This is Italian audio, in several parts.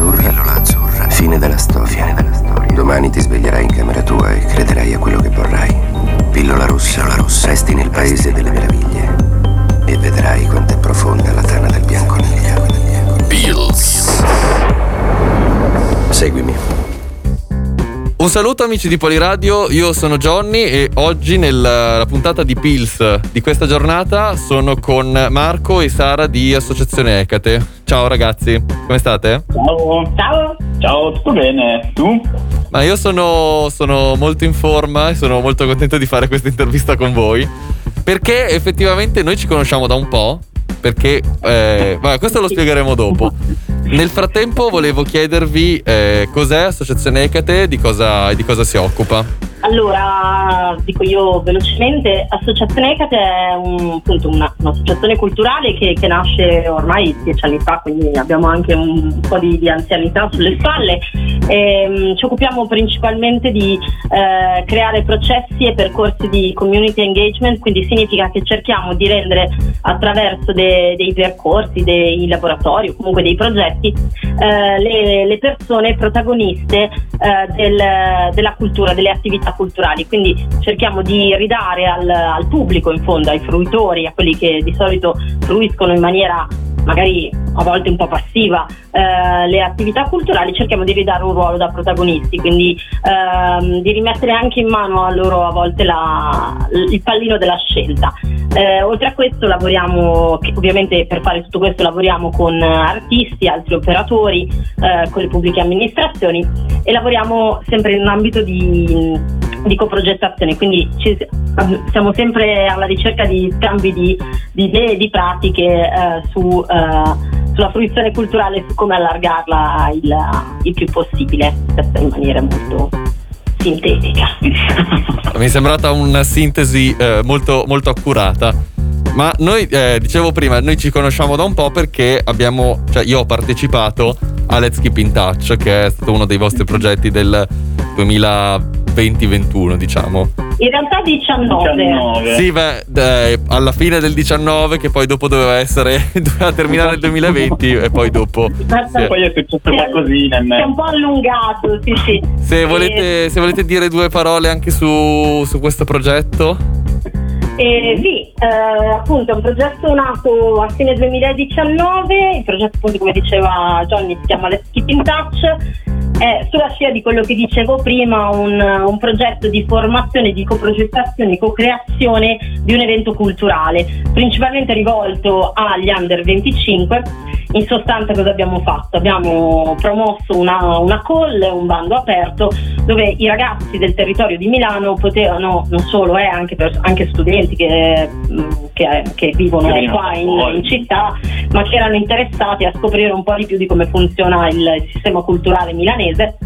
azzurra. Pillola azzurra. Fine della storia. Fine della storia. Domani ti sveglierai in camera tua e crederai a quello che vorrai. Pillola rossa. Pillola rossa. Resti nel paese delle meraviglie. E vedrai quanto è profonda la tana del bianconiglio. Pills. Seguimi. Un saluto amici di Poliradio, io sono Johnny e oggi nella puntata di Pills di questa giornata sono con Marco e Sara di Associazione Ecate. Ciao ragazzi, come state? Ciao. Ciao. Ciao, tutto bene? Tu? Ma io sono, sono molto in forma e sono molto contento di fare questa intervista con voi perché effettivamente noi ci conosciamo da un po', perché eh, vabbè, questo lo spiegheremo dopo. Nel frattempo volevo chiedervi eh, cos'è Associazione Ecate e di cosa, di cosa si occupa. Allora, dico io velocemente, Associazione Ecate è un, appunto una, un'associazione culturale che, che, nasce ormai dieci anni fa, quindi abbiamo anche un po' di, di anzianità sulle spalle. E, um, ci occupiamo principalmente di eh, creare processi e percorsi di community engagement, quindi significa che cerchiamo di rendere attraverso de, dei percorsi, dei laboratori o comunque dei progetti eh, le, le, persone protagoniste eh, del, della cultura, delle attività attività quindi cerchiamo di ridare al, al pubblico, in fondo, ai fruitori, a quelli che di solito fruiscono in maniera magari a volte un po' passiva eh, le attività culturali cerchiamo di ridare un ruolo da protagonisti quindi ehm, di rimettere anche in mano a loro a volte la, il pallino della scelta. Eh, oltre a questo lavoriamo ovviamente per fare tutto questo lavoriamo con artisti altri operatori eh, con le pubbliche amministrazioni e lavoriamo sempre in un ambito di di coprogettazione, quindi ci, siamo sempre alla ricerca di scambi di, di idee, di pratiche eh, su, eh, sulla fruizione culturale, su come allargarla il, il più possibile, in maniera molto sintetica. Mi è sembrata una sintesi eh, molto, molto accurata. Ma noi, eh, dicevo prima, noi ci conosciamo da un po' perché abbiamo, cioè io ho partecipato a Let's Keep in Touch, che è stato uno dei vostri progetti del 2020 2021, diciamo. In realtà 19. 19. Sì, beh, dai, alla fine del 19, che poi dopo doveva essere, doveva terminare il 2020 e poi dopo. Sì. Poi è successo qualcosina. È un po' allungato, sì, sì. Se, volete, se volete dire due parole anche su, su questo progetto. Eh, sì, eh, appunto è un progetto nato a fine 2019, il progetto appunto come diceva Johnny si chiama Let's Keep in Touch è sulla scia di quello che dicevo prima, un, un progetto di formazione, di coprogettazione, co-creazione di un evento culturale, principalmente rivolto agli under 25. In sostanza cosa abbiamo fatto? Abbiamo promosso una, una call, un bando aperto, dove i ragazzi del territorio di Milano potevano, non solo, eh, anche, per, anche studenti che, che, che vivono qua in, in, città, ma che erano interessati a scoprire un po' di più di come funziona il, sistema culturale milanese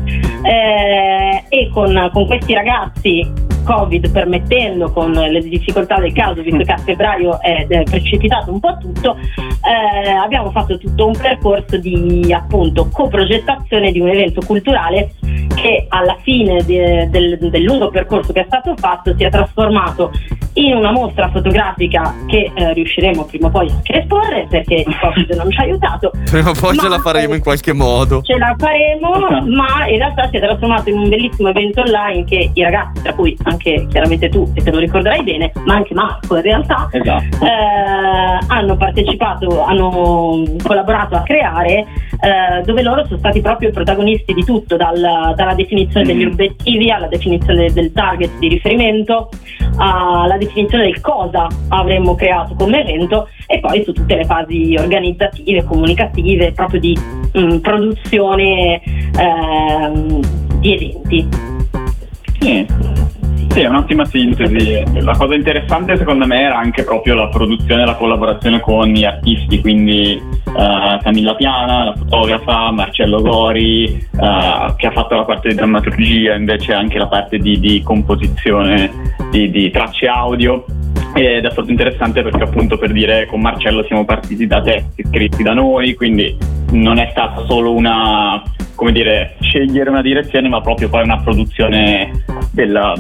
eh, e con, con questi ragazzi Covid permettendo, con le difficoltà del caso, visto che a febbraio è, precipitato un po' tutto, eh, abbiamo fatto tutto un percorso di appunto coprogettazione di un evento culturale che alla fine de, del, del, lungo percorso che è stato fatto si è trasformato in una mostra fotografica che eh, riusciremo prima o poi anche a esporre perché il Covid non ci ha aiutato. Prima o poi ce la faremo in qualche modo. Ce la faremo, ma in realtà si è trasformato in un bellissimo evento online che i ragazzi, tra cui anche chiaramente tu, e te lo ricorderai bene, ma anche Marco in realtà, esatto. eh, hanno partecipato, hanno collaborato a creare, eh, dove loro sono stati proprio i protagonisti di tutto, dal, dalla definizione degli mm. obiettivi alla definizione del target di riferimento, alla definizione del cosa avremmo creato come evento e poi su tutte le fasi organizzative, comunicative, proprio di mh, mm, produzione ehm, di eventi. Sì. Sì, è un'ottima sintesi. La cosa interessante secondo me era anche proprio la produzione e la collaborazione con gli artisti, quindi uh, Camilla Piana, la fotografa, Marcello Gori, uh, che ha fatto la parte di drammaturgia, invece anche la parte di, di composizione di, di tracce audio ed è stato interessante perché appunto per dire con Marcello siamo partiti da testi scritti da noi, quindi non è stata solo una, come dire, scegliere una direzione, ma proprio poi una produzione della,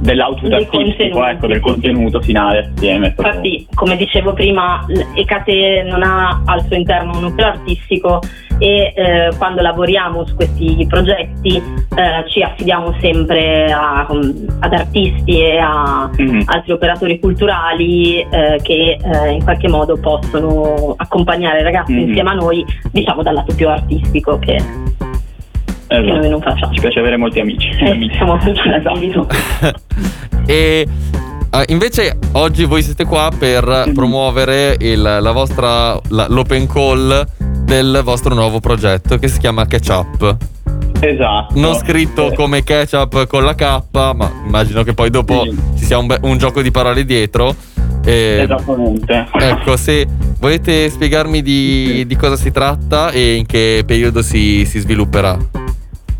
dell'output artistico, ecco, del contenuto finale assieme. Infatti, come dicevo prima, Ecate non ha al suo interno un nucleo artistico e eh, quando lavoriamo su questi progetti eh, ci affidiamo sempre a- ad artisti e a Mhm. altri operatori culturali eh, che eh, in qualche modo possono accompagnare i ragazzi Mhm. insieme a noi, diciamo dal lato più artistico che, che Esatto. noi non facciamo. Ci piace avere molti amici. Eh, siamo molto attivi. esatto. e eh, invece oggi voi siete qua per Mhm. promuovere il- la vostra, la- l'open call del vostro nuovo progetto che si chiama Catch Up. Esatto. Non scritto Eh, come ketchup con la K, ma immagino che poi dopo Sì. ci sia un, be- un gioco di parole dietro. E- Esattamente. Ecco, se volete spiegarmi di, di cosa si tratta e in che periodo si, si svilupperà.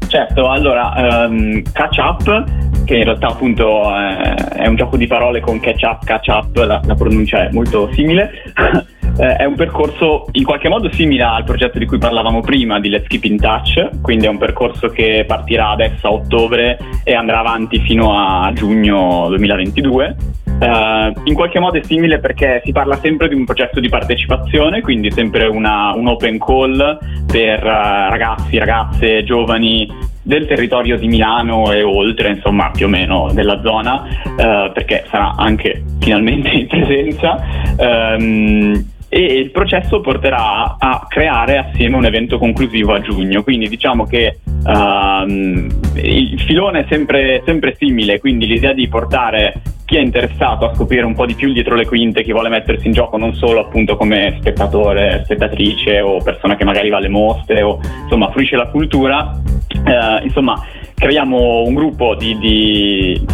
Certo, allora, ehm, Catch Up, che in realtà appunto eh, è un gioco di parole con catch up, catch up, la, la pronuncia è molto simile, eh, è un percorso in qualche modo simile al progetto di cui parlavamo prima di Let's Keep in Touch, quindi è un percorso che partirà adesso a ottobre e andrà avanti fino a giugno 2022. Eh, in qualche modo è simile perché si parla sempre di un progetto di partecipazione, quindi sempre una- un open call per eh, ragazzi, ragazze, giovani del territorio di Milano e oltre, insomma, più o meno della zona, eh, perché sarà anche finalmente in presenza. ehm, e il processo porterà a creare assieme un evento conclusivo a giugno. Quindi diciamo che ehm, il filone è sempre, sempre simile, quindi l'idea di portare chi è interessato a scoprire un po' di più dietro le quinte, chi vuole mettersi in gioco non solo appunto come spettatore, spettatrice o persona che magari va alle mostre o insomma fruisce la cultura, eh, insomma creiamo un gruppo di, di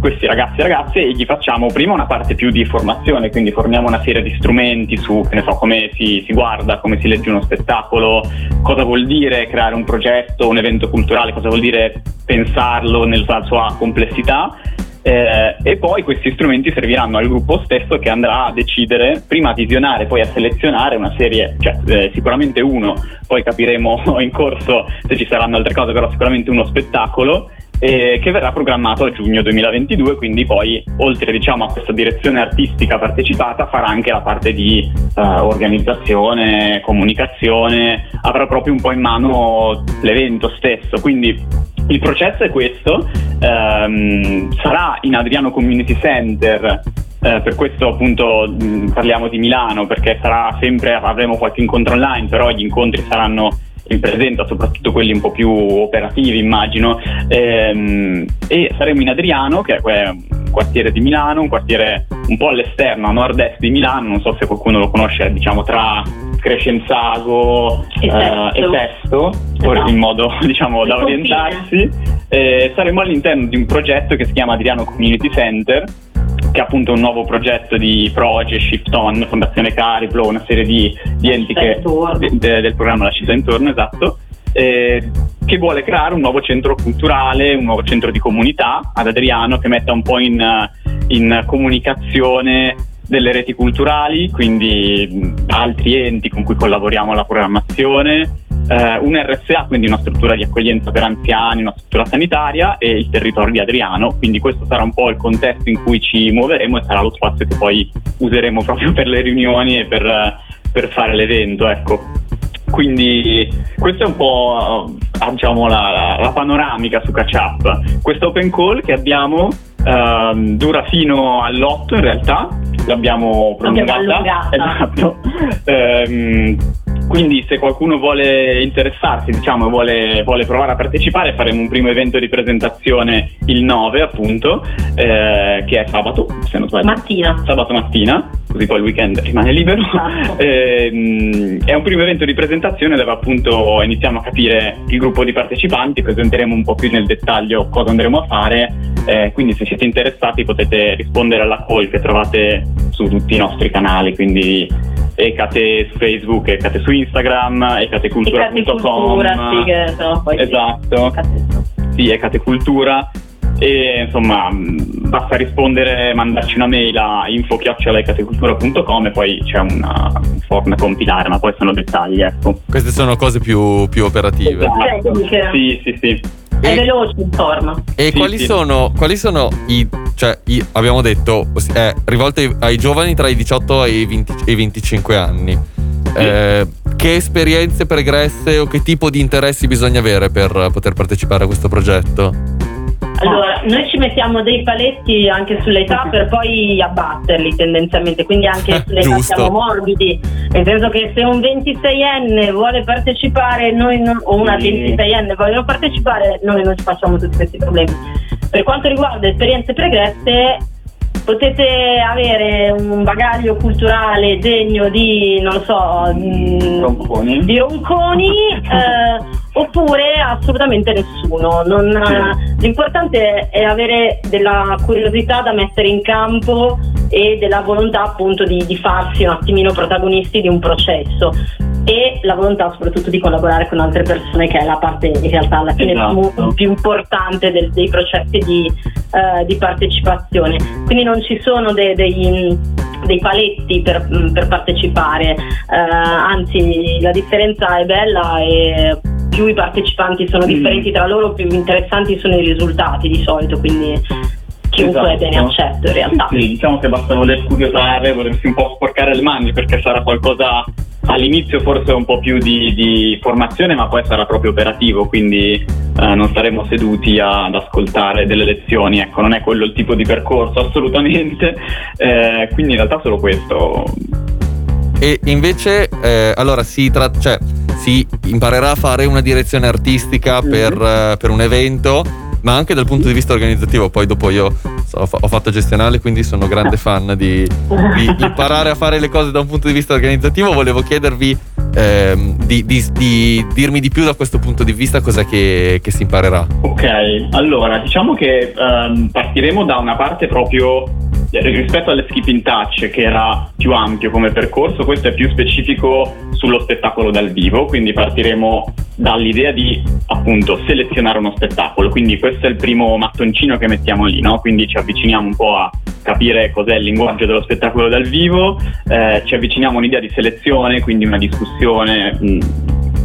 questi ragazzi e ragazze e gli facciamo prima una parte più di formazione, quindi forniamo una serie di strumenti su so, come si, si guarda, come si legge uno spettacolo, cosa vuol dire creare un progetto, un evento culturale, cosa vuol dire pensarlo nella sua complessità. Eh, e poi questi strumenti serviranno al gruppo stesso che andrà a decidere, prima a visionare, poi a selezionare una serie, cioè eh, sicuramente uno, poi capiremo in corso se ci saranno altre cose, però sicuramente uno spettacolo eh, che verrà programmato a giugno 2022, quindi poi oltre diciamo, a questa direzione artistica partecipata farà anche la parte di eh, organizzazione, comunicazione, avrà proprio un po' in mano l'evento stesso, quindi il processo è questo, ehm, sarà in Adriano Community Center. eh, per questo appunto mh, parliamo di Milano perché sarà sempre avremo qualche incontro online però gli incontri saranno in presenza, soprattutto quelli un po' più operativi immagino, ehm, e saremo in Adriano, che è un quartiere di Milano, un quartiere un po' all'esterno, a nord-est di Milano, non so se qualcuno lo conosce, diciamo tra Crescenzago E eh, Sesto. e Sesto, Esatto. in modo diciamo da confine. orientarsi. Eh, saremo all'interno di un progetto che si chiama Adriano Community Center, che è appunto un nuovo progetto di Proge, Shift On, Fondazione Cariplo, una serie di, di enti che, de- de- del programma La città intorno, esatto, eh, che vuole creare un nuovo centro culturale, un nuovo centro di comunità ad Adriano che metta un po' in, in comunicazione delle reti culturali, quindi altri enti con cui collaboriamo alla programmazione, eh, un RSA, quindi una struttura di accoglienza per anziani, una struttura sanitaria e il territorio di Adriano, quindi questo sarà un po' il contesto in cui ci muoveremo e sarà lo spazio che poi useremo proprio per le riunioni e per, eh, per fare l'evento, ecco. Quindi questa è un po' eh, diciamo, la, la- panoramica su Catch Up. Questo open call che abbiamo ehm, dura fino all'8 in realtà, l'abbiamo prolungata. Esatto. Ehm, quindi se qualcuno vuole interessarsi, diciamo, vuole, vuole provare a partecipare, faremo un primo evento di presentazione il 9 appunto, eh, che è sabato, se non sbaglio Mattina. sabato mattina, così poi il weekend rimane libero. Esatto. Ehm, è un primo evento di presentazione dove appunto iniziamo a capire il gruppo di partecipanti, presenteremo un po' più nel dettaglio cosa andremo a fare, eh, quindi se siete interessati potete rispondere alla call che trovate su tutti i nostri canali, quindi Ecate su Facebook, Ecate su Instagram, ecatecultura.com. Cultura, sì, che sono poi Esatto Ecate- sì, Ecate Cultura e insomma mh, basta rispondere, mandarci una mail a info-ecatecultura.com e poi c'è una, un form da compilare, ma poi sono dettagli, ecco. Queste sono cose più, più operative. Tecniche. Sì, sì, sì. è veloce insomma. E Sì, quali, sì. Sono, quali sono i... Cioè, i- abbiamo detto, è rivolto ai, ai giovani tra i 18 e i, 20 e i 25 anni. Eh, che esperienze pregresse o che tipo di interessi bisogna avere per poter partecipare a questo progetto? Allora, noi ci mettiamo dei paletti anche sull'età per poi abbatterli tendenzialmente, quindi anche sull'età Giusto. siamo morbidi, nel senso che se un 26enne vuole partecipare noi non- o una Sì. 26enne vogliono partecipare, noi non ci facciamo tutti questi problemi. Per quanto riguarda esperienze pregresse, potete avere un bagaglio culturale degno di, non lo so, mm, Ronconi. di ronconi eh, oppure assolutamente nessuno. Non, eh, l'importante è avere della curiosità da mettere in campo e della volontà appunto di, di farsi un attimino protagonisti di un processo e la volontà soprattutto di collaborare con altre persone che è la parte in realtà alla fine Esatto. più, importante del- dei processi di, eh, di partecipazione. Quindi non ci sono de- dei, dei paletti per, per partecipare, eh, anzi la differenza è bella e più i partecipanti sono Mm. differenti tra loro, più interessanti sono i risultati di solito, quindi chiunque Esatto. bene accetto in realtà. Sì, diciamo che basta voler curiosare, volersi un po' sporcare le mani perché sarà qualcosa all'inizio forse un po' più di, di formazione ma poi sarà proprio operativo quindi eh, non saremo seduti a- ad ascoltare delle lezioni ecco non è quello il tipo di percorso assolutamente eh, quindi in realtà solo questo E invece, eh, allora si, tra- cioè, si imparerà a fare una direzione artistica Mhm. per, eh, per un evento, ma anche dal punto di vista organizzativo. Poi dopo io so, ho fa- ho fatto gestionale, quindi sono grande fan di, di imparare a fare le cose da un punto di vista organizzativo. Volevo chiedervi ehm, di, di- di dirmi di più da questo punto di vista cos'è che, che si imparerà. Ok, allora diciamo che ehm, partiremo da una parte proprio rispetto alle skip in touch che era più ampio come percorso, questo è più specifico sullo spettacolo dal vivo, quindi partiremo dall'idea di appunto selezionare uno spettacolo, quindi questo è il primo mattoncino che mettiamo lì, no? quindi ci avviciniamo un po' a capire cos'è il linguaggio dello spettacolo dal vivo, eh, ci avviciniamo a un'idea di selezione, quindi una discussione mh,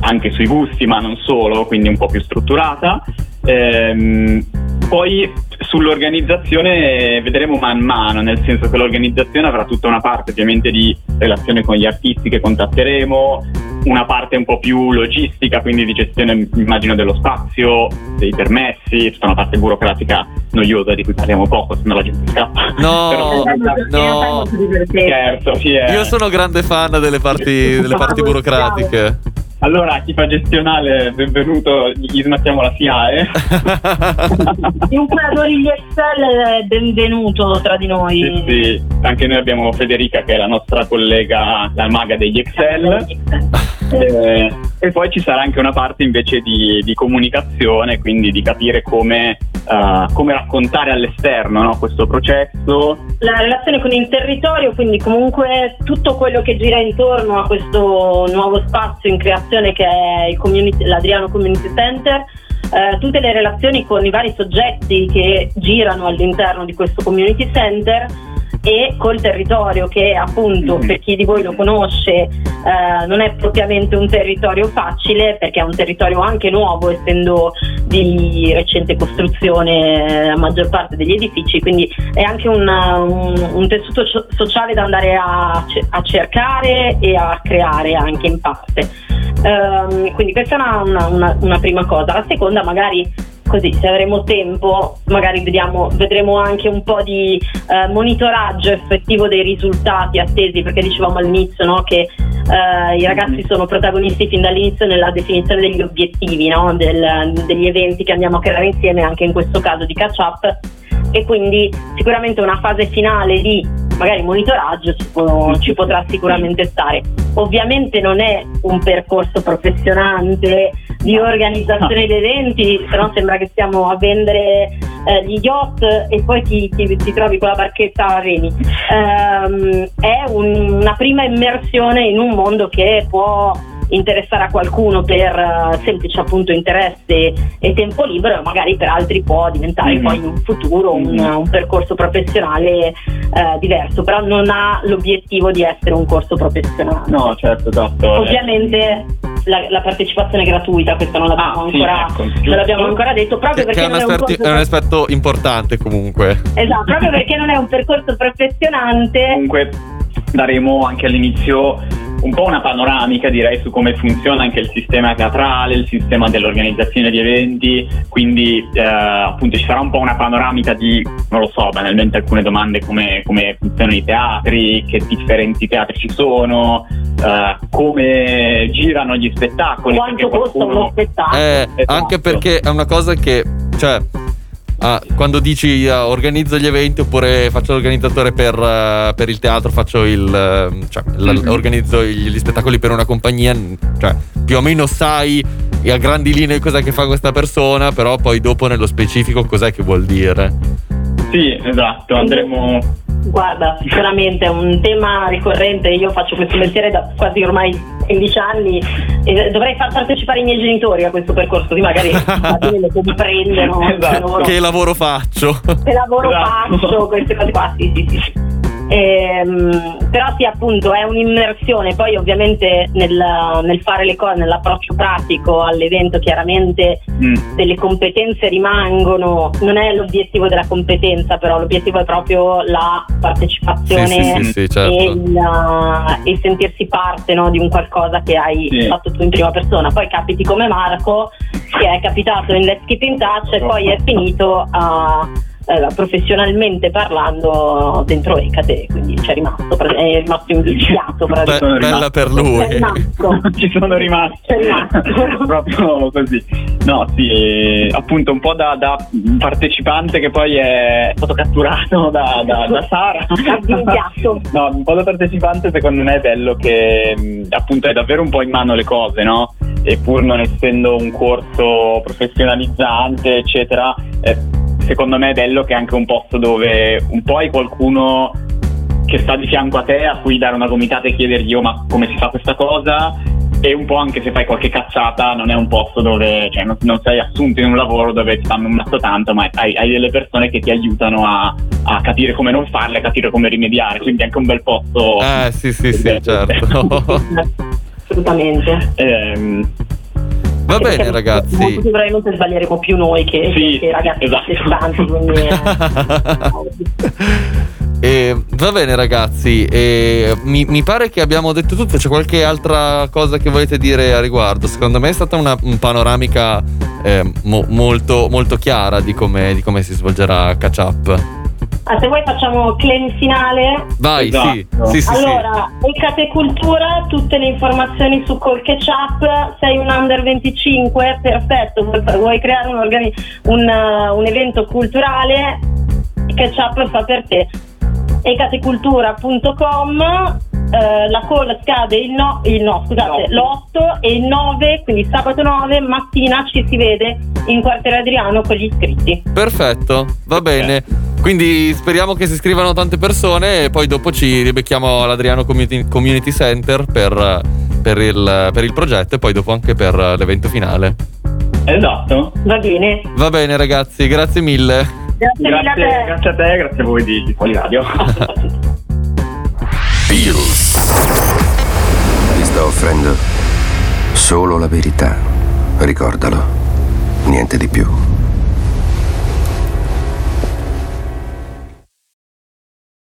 anche sui gusti, ma non solo, quindi un po' più strutturata. Ehm, poi sull'organizzazione vedremo man mano, nel senso che l'organizzazione avrà tutta una parte ovviamente di relazione con gli artisti che contatteremo, una parte un po' più logistica, quindi di gestione immagino dello spazio, dei permessi, tutta una parte burocratica noiosa di cui parliamo poco, se no la gente scappa. No, no. Scherzo, sì, è- Io sono grande fan delle parti, delle parti burocratiche. Allora, chi fa gestionale, benvenuto, gli smattiamo la SIAE. Chiunque adori gli Excel è benvenuto tra di noi. Sì, sì, anche noi abbiamo Federica che è la nostra collega, la maga degli Excel. Eh, e poi ci sarà anche una parte invece di, di comunicazione, quindi di capire come, eh, come raccontare all'esterno no, questo processo. La relazione con il territorio, quindi comunque tutto quello che gira intorno a questo nuovo spazio in creazione che è community- l'Adriano Community Center, eh, tutte le relazioni con i vari soggetti che girano all'interno di questo community center e col territorio che appunto Mhm. per chi di voi lo conosce eh, non è propriamente un territorio facile perché è un territorio anche nuovo essendo di recente costruzione eh, la maggior parte degli edifici quindi è anche un, un- un tessuto so- sociale da andare a, a cercare e a creare anche in parte Ehm, quindi questa è una, una- una- una prima cosa la seconda magari così se avremo tempo magari vediamo, vedremo anche un po' di eh, monitoraggio effettivo dei risultati attesi perché dicevamo all'inizio no, che eh, i ragazzi Mhm. sono protagonisti fin dall'inizio nella definizione degli obiettivi no, del- degli eventi che andiamo a creare insieme anche in questo caso di catch up e quindi sicuramente una fase finale di magari monitoraggio ci, può- ci potrà sicuramente stare. Ovviamente non è un percorso professionante di organizzazione di eventi, se no sembra che stiamo a vendere eh, gli yacht e poi ti, ti- ti trovi con la barchetta a remi. Ehm, è un- una prima immersione in un mondo che può interessare a qualcuno per eh, semplice appunto interesse e tempo libero e magari per altri può diventare Mhm. poi in un futuro un, Mhm. un percorso professionale eh, diverso però non ha l'obiettivo di essere un corso professionale No, certo, esatto. ovviamente la, la partecipazione gratuita, questo non l'abbiamo, Ah, sì, ancora, ecco, non l'abbiamo ancora detto, proprio Che, che perché è, un non è un aspetto, corso è un aspetto importante comunque. Esatto, proprio perché non è un percorso professionante. Comunque daremo anche all'inizio un po' una panoramica direi su come funziona anche il sistema teatrale, il sistema dell'organizzazione di eventi, quindi eh, appunto ci sarà un po' una panoramica di, non lo so, banalmente alcune domande come, come funzionano i teatri, che differenti teatri ci sono, eh, come girano gli spettacoli. Quanto costa qualcuno- uno spettacolo? Eh, Esatto. Anche perché è una cosa che, cioè, ah, quando dici ah, organizzo gli eventi oppure faccio l'organizzatore per, eh, per il teatro, faccio il, eh, cioè, l- Mhm. organizzo gli, gli spettacoli per una compagnia, cioè, più o meno sai a grandi linee cos'è che fa questa persona, però poi dopo nello specifico cos'è che vuol dire. Sì, esatto, andremo... Guarda, sicuramente è un tema ricorrente. Io faccio questo mestiere da quasi ormai 15 anni e dovrei far partecipare i miei genitori a questo percorso, così magari lo comprendono. Esatto. che lavoro- Che lavoro faccio? che lavoro Esatto. faccio, queste cose qua, sì, sì, sì. Ehm, però sì, appunto, è un'immersione. Poi, ovviamente, nel, nel fare le cose, nell'approccio pratico all'evento, chiaramente Mm. delle competenze rimangono. Non è l'obiettivo della competenza, però l'obiettivo è proprio la partecipazione Sì, sì, sì, certo. e, il, uh, e sentirsi parte no, di un qualcosa che hai fatto tu in prima persona. Poi capiti come Marco, che è capitato in Let's Keep in Touch e poi è finito a. eh, professionalmente parlando dentro Ecate quindi ci è rimasto è rimasto invidiato Be- bella per lui. Ci sono rimasto C'è rimasto. proprio così. No sì appunto un po' da, da partecipante che poi è stato catturato da, da, da Sara. No un po' da partecipante secondo me è bello che appunto è davvero un po' in mano le cose no? E pur non essendo un corso professionalizzante eccetera eh, secondo me è bello che è anche un posto dove un po' hai qualcuno che sta di fianco a te a cui dare una gomitata e chiedergli oh ma come si fa questa cosa? E un po' anche se fai qualche cazzata non è un posto dove cioè, non, non sei assunto in un lavoro dove ti fanno un mazzo tanto ma hai, hai delle persone che ti aiutano a, a capire come non farle a capire come rimediare quindi è anche un bel posto Eh, sì, sì, sì, certo. assolutamente Va Ehm, bene, ragazzi. molto probabilmente sbaglieremo più noi che, Sì, che i ragazzi esatto. stanti quindi E, va bene ragazzi, e mi, mi pare che abbiamo detto tutto, c'è qualche altra cosa che volete dire a riguardo? Secondo me è stata una un panoramica eh, mo- molto, molto chiara di come, di come si svolgerà Catch Up. Ah, se vuoi facciamo claim finale Vai, sì, Esatto. sì, sì, sì. allora, Ecate Cultura, tutte le informazioni su Call Catch Up, sei un under 25, perfetto, vuoi, vuoi creare un, organi- un, uh, un evento culturale, Catch Up fa per te. ecatecultura.com eh, la call scade il no, il no scusate, l'8 e il 9, quindi sabato 9 mattina ci si vede in quartiere Adriano con gli iscritti. Perfetto, va bene. Quindi speriamo che si iscrivano tante persone e poi dopo ci ribecchiamo all'Adriano Community, Community Center per, per il, per il progetto e poi dopo anche per l'evento finale. esatto Va bene? Va bene ragazzi, grazie mille. Grazie, mille a grazie, te. grazie a te grazie a voi di, di Poliradio Pills. Ti sto offrendo solo la verità. Ricordalo. Niente di più.